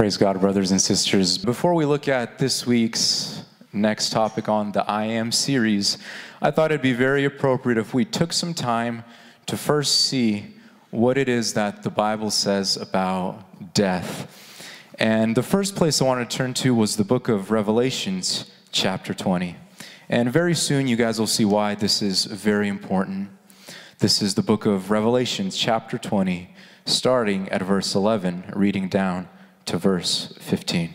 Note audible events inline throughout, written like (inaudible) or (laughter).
Praise God, brothers and sisters. Before we look at this week's next topic on the I Am series, I thought it'd be very appropriate if we took some time to first see what it is that the Bible says about death. And the first place I want to turn to was the book of Revelations, chapter 20. And very soon you guys will see why this is very important. This is the book of Revelations, chapter 20, starting at verse 11, reading down to verse 15.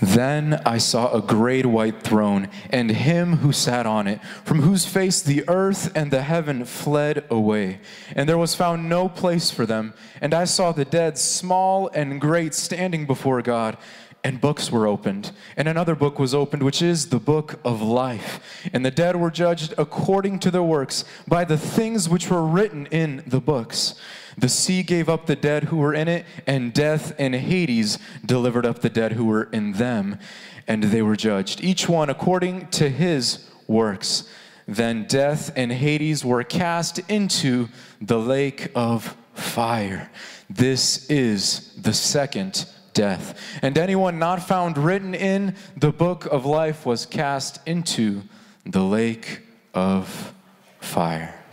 Then I saw a great white throne, and him who sat on it, from whose face the earth and the heaven fled away, and there was found no place for them. And I saw the dead, small and great, standing before God, and books were opened. And another book was opened, which is the book of life. And the dead were judged according to their works by the things which were written in the books. The sea gave up the dead who were in it, and death and Hades delivered up the dead who were in them, and they were judged, each one according to his works. Then death and Hades were cast into the lake of fire. This is the second death. And anyone not found written in the book of life was cast into the lake of fire.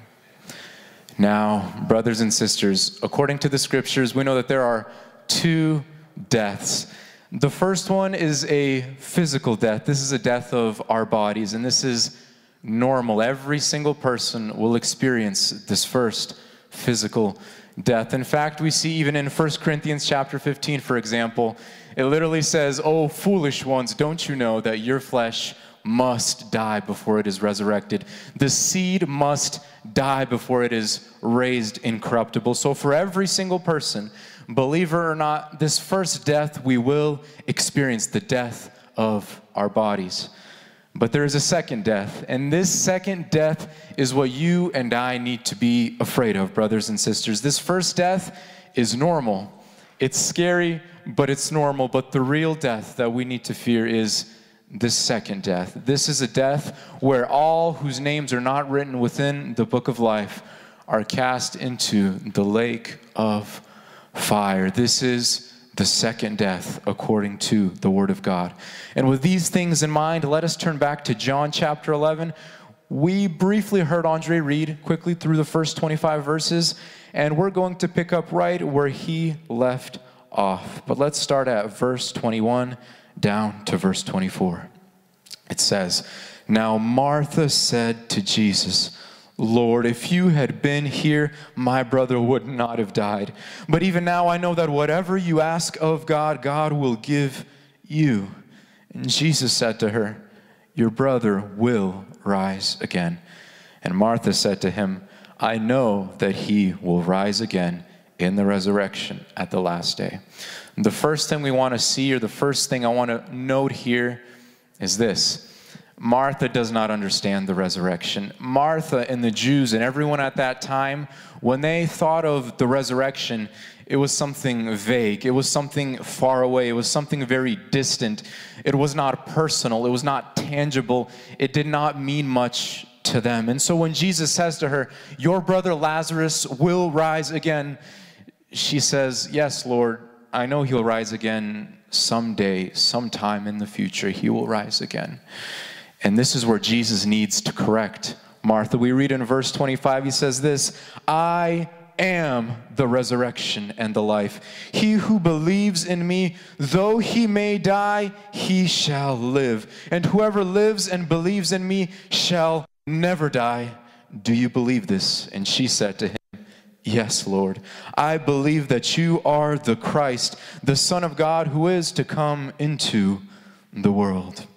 Now, brothers and sisters, according to the scriptures, we know that there are two deaths. The first one is a physical death. This is a death of our bodies, and this is normal. Every single person will experience this first physical death. In fact, we see even in 1 Corinthians chapter 15, for example, it literally says, Oh, foolish ones, don't you know that your flesh must die before it is resurrected. The seed must die before it is raised incorruptible. So, for every single person, believer or not, this first death we will experience the death of our bodies. But there is a second death, and this second death is what you and I need to be afraid of, brothers and sisters. This first death is normal. It's scary, but it's normal. But the real death that we need to fear is this second death. This is a death where all whose names are not written within the book of life are cast into the lake of fire. This is the second death according to the Word of God. And with these things in mind, let us turn back to John chapter 11. We briefly heard Andre read quickly through the first 25 verses, and we're going to pick up right where he left off. But let's start at verse 21 down to verse 24. It says, Now Martha said to Jesus, Lord, if you had been here, my brother would not have died. But even now I know that whatever you ask of God, God will give you. And Jesus said to her, Your brother will rise again. And Martha said to him, I know that he will rise again in the resurrection at the last day. The first thing we want to see, or the first thing I want to note here, is this Martha does not understand the resurrection. Martha and the Jews and everyone at that time, when they thought of the resurrection, it was something vague. It was something far away. It was something very distant. It was not personal. It was not tangible. It did not mean much to them. And so when Jesus says to her, Your brother Lazarus will rise again, she says, Yes, Lord, I know he'll rise again someday, sometime in the future, he will rise again. And this is where Jesus needs to correct Martha. We read in verse 25, he says this I am the resurrection and the life. He who believes in me, though he may die, he shall live. And whoever lives and believes in me shall never die. Do you believe this? And she said to him, Yes, Lord. I believe that you are the Christ, the Son of God who is to come into the world.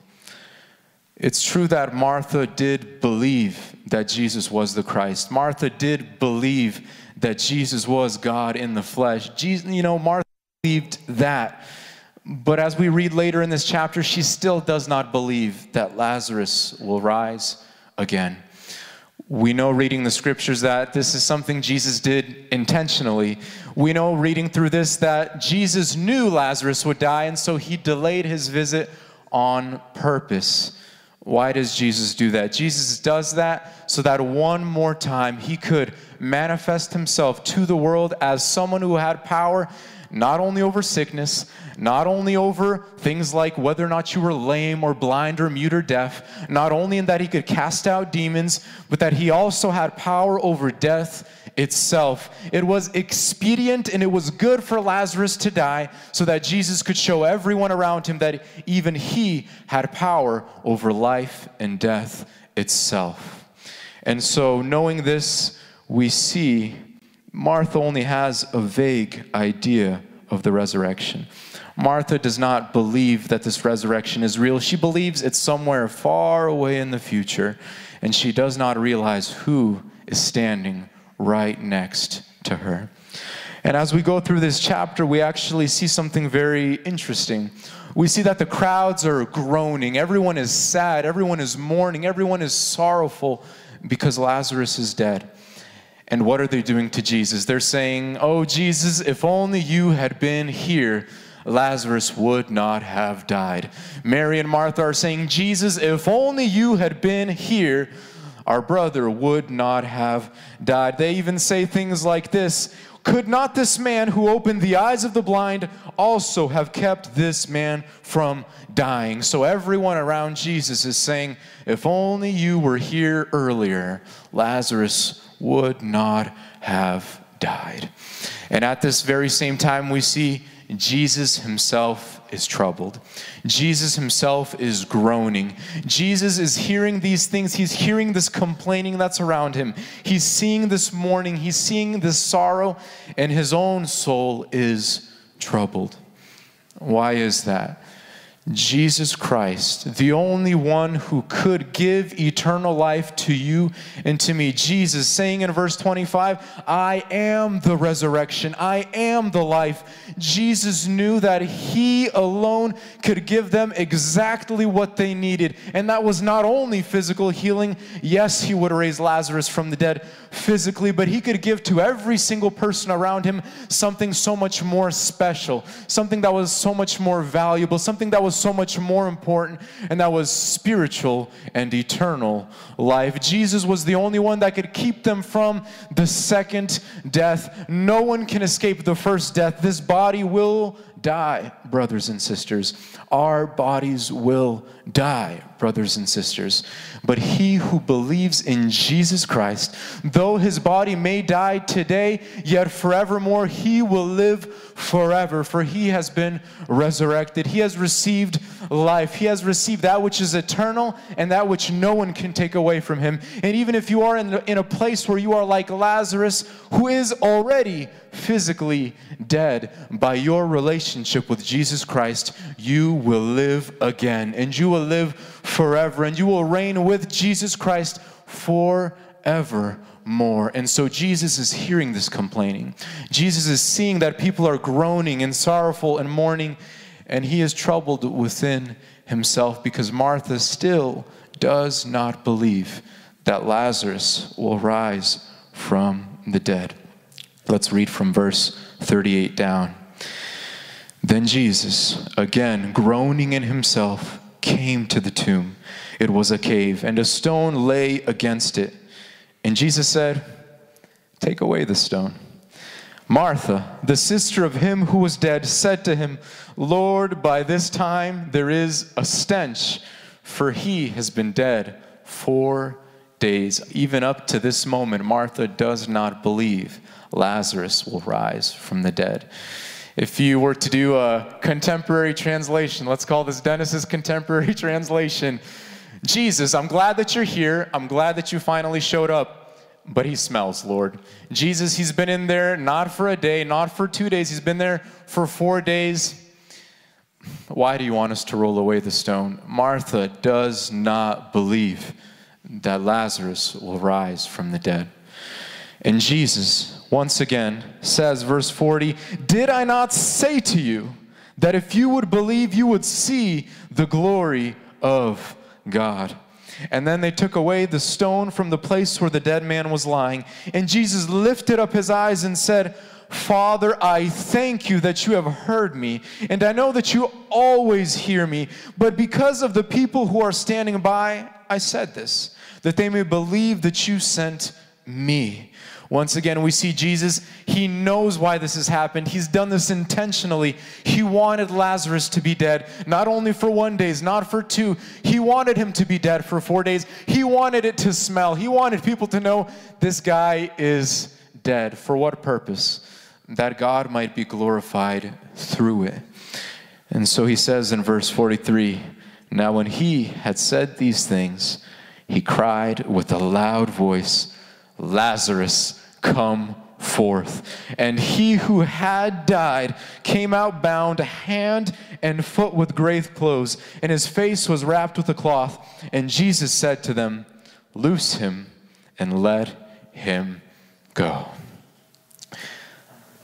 It's true that Martha did believe that Jesus was the Christ. Martha did believe that Jesus was God in the flesh. Jesus, you know, Martha believed that. But as we read later in this chapter, she still does not believe that Lazarus will rise again. We know reading the scriptures that this is something Jesus did intentionally. We know reading through this that Jesus knew Lazarus would die, and so he delayed his visit on purpose. Why does Jesus do that? Jesus does that so that one more time he could manifest himself to the world as someone who had power not only over sickness, not only over things like whether or not you were lame or blind or mute or deaf, not only in that he could cast out demons, but that he also had power over death itself. It was expedient and it was good for Lazarus to die so that Jesus could show everyone around him that even he had power over life and death itself. And so, knowing this, we see Martha only has a vague idea of the resurrection. Martha does not believe that this resurrection is real. She believes it's somewhere far away in the future, and she does not realize who is standing right next to her. And as we go through this chapter, we actually see something very interesting. We see that the crowds are groaning, everyone is sad, everyone is mourning, everyone is sorrowful because Lazarus is dead. And what are they doing to Jesus? They're saying, Oh, Jesus, if only you had been here, Lazarus would not have died. Mary and Martha are saying, Jesus, if only you had been here, our brother would not have died. They even say things like this Could not this man who opened the eyes of the blind also have kept this man from dying? So everyone around Jesus is saying, If only you were here earlier, Lazarus would not have died. And at this very same time, we see Jesus himself is troubled. Jesus himself is groaning. Jesus is hearing these things. He's hearing this complaining that's around him. He's seeing this mourning. He's seeing this sorrow, and his own soul is troubled. Why is that? Jesus Christ, the only one who could give eternal life to you and to me. Jesus saying in verse 25, I am the resurrection, I am the life. Jesus knew that he alone could give them exactly what they needed. And that was not only physical healing. Yes, he would raise Lazarus from the dead physically, but he could give to every single person around him something so much more special, something that was so much more valuable, something that was was so much more important, and that was spiritual and eternal life. Jesus was the only one that could keep them from the second death. No one can escape the first death. This body will die, brothers and sisters. Our bodies will die, brothers and sisters. But he who believes in Jesus Christ, though his body may die today, yet forevermore he will live forever, for he has been resurrected. He has received life. He has received that which is eternal and that which no one can take away from him. And even if you are in, in a place where you are like Lazarus, who is already physically dead, by your relationship with Jesus Christ, you will live again and you will live forever and you will reign with Jesus Christ forever more. And so Jesus is hearing this complaining. Jesus is seeing that people are groaning and sorrowful and mourning, and he is troubled within himself because Martha still does not believe that Lazarus will rise from the dead. Let's read from verse 38 down. Then Jesus, again groaning in himself, came to the tomb. It was a cave, and a stone lay against it. And Jesus said, Take away the stone. Martha, the sister of him who was dead, said to him, Lord, by this time there is a stench, for he has been dead four days. Even up to this moment, Martha does not believe Lazarus will rise from the dead. If you were to do a contemporary translation, let's call this Dennis's contemporary (laughs) translation. Jesus, I'm glad that you're here. I'm glad that you finally showed up, but he smells, Lord. Jesus, he's been in there not for a day, not for two days. He's been there for four days. Why do you want us to roll away the stone? Martha does not believe that Lazarus will rise from the dead. And Jesus, once again, says, verse 40, Did I not say to you that if you would believe, you would see the glory of God. And then they took away the stone from the place where the dead man was lying. And Jesus lifted up his eyes and said, Father, I thank you that you have heard me, and I know that you always hear me. But because of the people who are standing by, I said this, that they may believe that you sent me. Once again, we see Jesus, he knows why this has happened. He's done this intentionally. He wanted Lazarus to be dead, not only for one days, not for two. He wanted him to be dead for four days. He wanted it to smell. He wanted people to know this guy is dead. For what purpose? That God might be glorified through it. And so he says in verse 43 Now, when he had said these things, he cried with a loud voice, Lazarus, come forth. And he who had died came out bound hand and foot with grave clothes, and his face was wrapped with a cloth. And Jesus said to them, Loose him and let him go.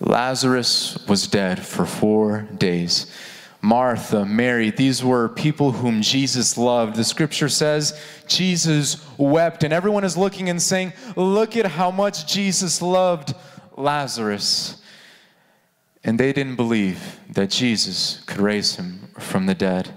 Lazarus was dead for four days. Martha, Mary, these were people whom Jesus loved. The scripture says Jesus wept, and everyone is looking and saying, Look at how much Jesus loved Lazarus. And they didn't believe that Jesus could raise him from the dead.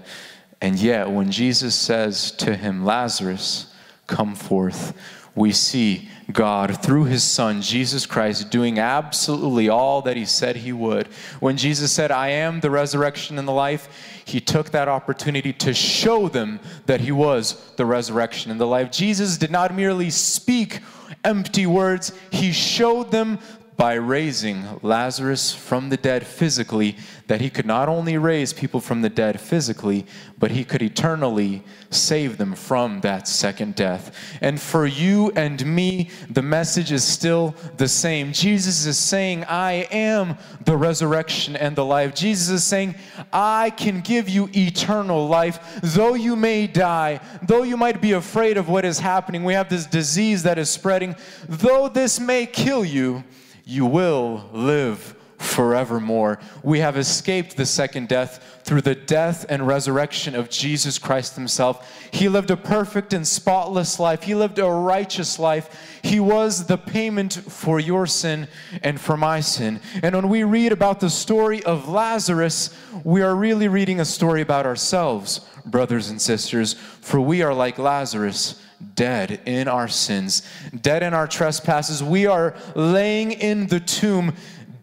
And yet, when Jesus says to him, Lazarus, come forth, we see God through his Son, Jesus Christ, doing absolutely all that he said he would. When Jesus said, I am the resurrection and the life, he took that opportunity to show them that he was the resurrection and the life. Jesus did not merely speak empty words, he showed them by raising Lazarus from the dead physically, that he could not only raise people from the dead physically, but he could eternally save them from that second death. And for you and me, the message is still the same. Jesus is saying, I am the resurrection and the life. Jesus is saying, I can give you eternal life, though you may die, though you might be afraid of what is happening. We have this disease that is spreading, though this may kill you you will live forevermore. We have escaped the second death through the death and resurrection of Jesus Christ Himself. He lived a perfect and spotless life, He lived a righteous life. He was the payment for your sin and for my sin. And when we read about the story of Lazarus, we are really reading a story about ourselves, brothers and sisters, for we are like Lazarus dead in our sins, dead in our trespasses. We are laying in the tomb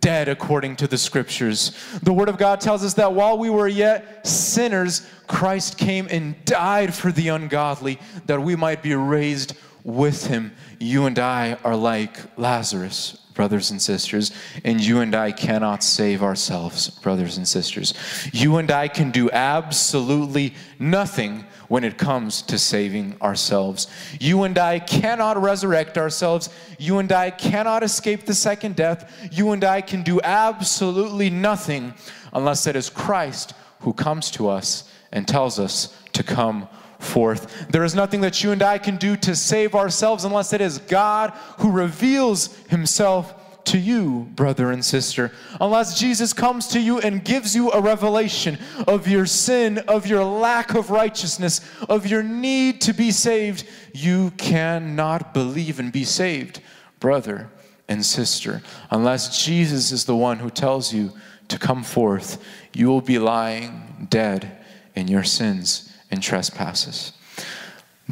dead according to the scriptures. The word of God tells us that while we were yet sinners, Christ came and died for the ungodly that we might be raised with him. You and I are like Lazarus, brothers and sisters, and you and I cannot save ourselves, brothers and sisters. You and I can do absolutely nothing when it comes to saving ourselves. You and I cannot resurrect ourselves. You and I cannot escape the second death. You and I can do absolutely nothing unless it is Christ who comes to us and tells us to come forth. There is nothing that you and I can do to save ourselves unless it is God who reveals himself to you, brother and sister, unless Jesus comes to you and gives you a revelation of your sin, of your lack of righteousness, of your need to be saved, you cannot believe and be saved, brother and sister. Unless Jesus is the one who tells you to come forth, you will be lying dead in your sins and trespasses.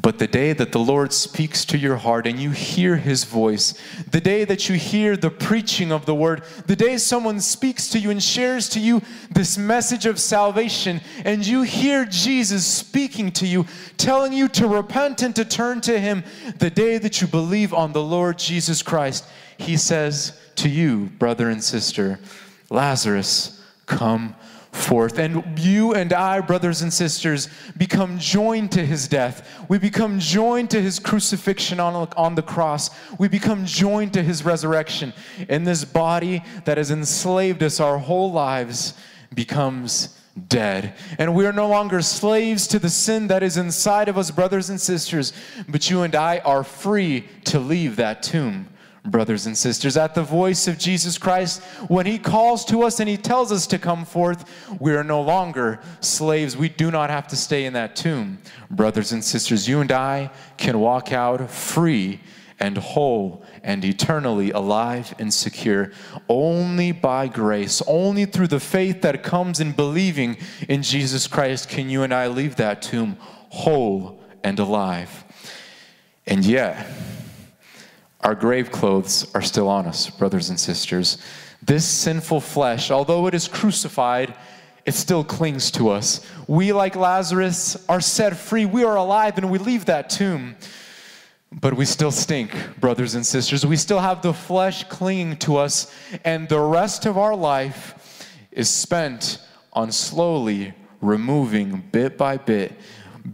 But the day that the Lord speaks to your heart and you hear his voice, the day that you hear the preaching of the word, the day someone speaks to you and shares to you this message of salvation, and you hear Jesus speaking to you, telling you to repent and to turn to him, the day that you believe on the Lord Jesus Christ, he says to you, brother and sister, Lazarus, come forth. And you and I, brothers and sisters, become joined to his death. We become joined to his crucifixion on, on the cross. We become joined to his resurrection. And this body that has enslaved us our whole lives becomes dead. And we are no longer slaves to the sin that is inside of us, brothers and sisters, but you and I are free to leave that tomb brothers and sisters, at the voice of Jesus Christ, when He calls to us and He tells us to come forth, we are no longer slaves. We do not have to stay in that tomb. Brothers and sisters, you and I can walk out free and whole and eternally alive and secure only by grace, only through the faith that comes in believing in Jesus Christ can you and I leave that tomb whole and alive. And yet, our grave clothes are still on us, brothers and sisters. This sinful flesh, although it is crucified, it still clings to us. We, like Lazarus, are set free. We are alive and we leave that tomb. But we still stink, brothers and sisters. We still have the flesh clinging to us, and the rest of our life is spent on slowly removing, bit by bit,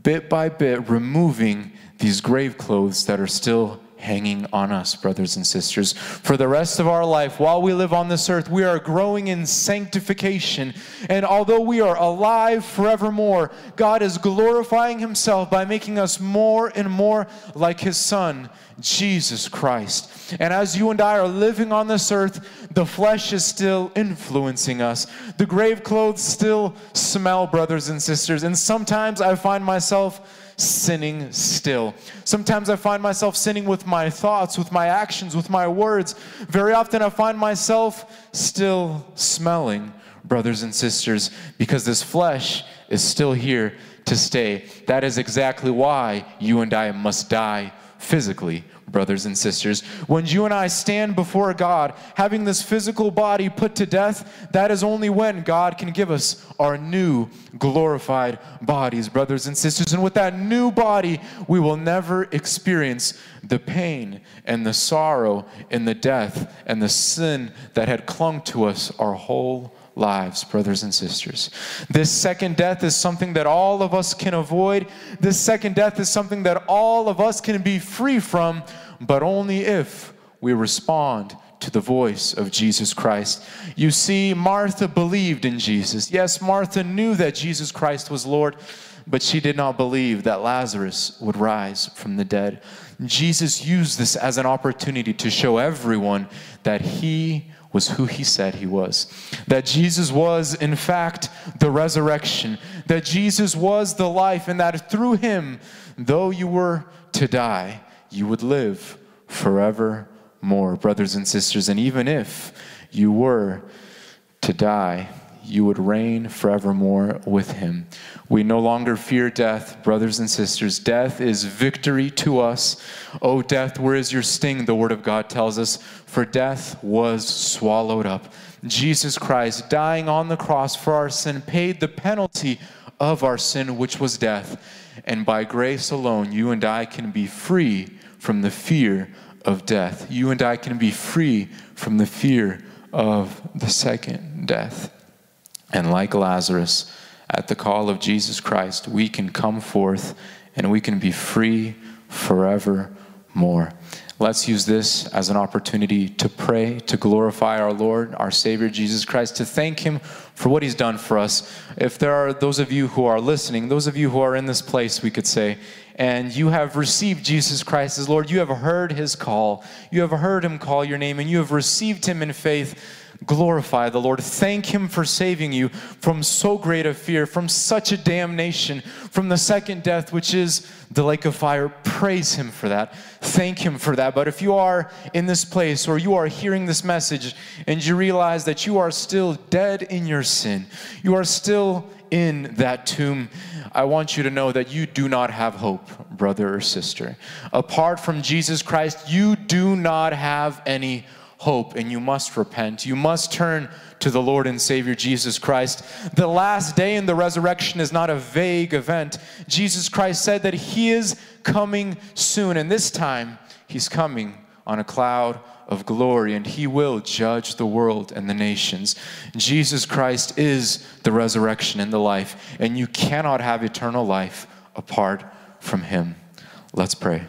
bit by bit, removing these grave clothes that are still hanging on us, brothers and sisters. For the rest of our life, while we live on this earth, we are growing in sanctification. And although we are alive forevermore, God is glorifying Himself by making us more and more like His Son, Jesus Christ. And as you and I are living on this earth, the flesh is still influencing us. The grave clothes still smell, brothers and sisters. And sometimes I find myself sinning still. Sometimes I find myself sinning with my thoughts, with my actions, with my words. Very often I find myself still smelling, brothers and sisters, because this flesh is still here to stay. That is exactly why you and I must die physically brothers and sisters. When you and I stand before God, having this physical body put to death, that is only when God can give us our new glorified bodies, brothers and sisters. And with that new body, we will never experience the pain and the sorrow and the death and the sin that had clung to us our whole lives, brothers and sisters. This second death is something that all of us can avoid. This second death is something that all of us can be free from, but only if we respond to the voice of Jesus Christ. You see, Martha believed in Jesus. Yes, Martha knew that Jesus Christ was Lord, but she did not believe that Lazarus would rise from the dead. Jesus used this as an opportunity to show everyone that he was who he said he was. That Jesus was, in fact, the resurrection. That Jesus was the life, and that through him, though you were to die, you would live forevermore, brothers and sisters. And even if you were to die, you would reign forevermore with him. We no longer fear death, brothers and sisters. Death is victory to us. Oh, death, where is your sting? The word of God tells us, for death was swallowed up. Jesus Christ, dying on the cross for our sin, paid the penalty of our sin, which was death. And by grace alone, you and I can be free from the fear of death. You and I can be free from the fear of the second death. And like Lazarus, at the call of Jesus Christ, we can come forth and we can be free forevermore. Let's use this as an opportunity to pray, to glorify our Lord, our Savior, Jesus Christ, to thank Him for what He's done for us. If there are those of you who are listening, those of you who are in this place, we could say, and you have received Jesus Christ as Lord, you have heard His call, you have heard Him call your name, and you have received Him in faith glorify the Lord. Thank Him for saving you from so great a fear, from such a damnation, from the second death, which is the lake of fire. Praise Him for that. Thank Him for that. But if you are in this place or you are hearing this message and you realize that you are still dead in your sin, you are still in that tomb, I want you to know that you do not have hope, brother or sister. Apart from Jesus Christ, you do not have any hope and you must repent. You must turn to the Lord and Savior Jesus Christ. The last day in the resurrection is not a vague event. Jesus Christ said that He is coming soon, and this time He's coming on a cloud of glory, and He will judge the world and the nations. Jesus Christ is the resurrection and the life, and you cannot have eternal life apart from Him. Let's pray.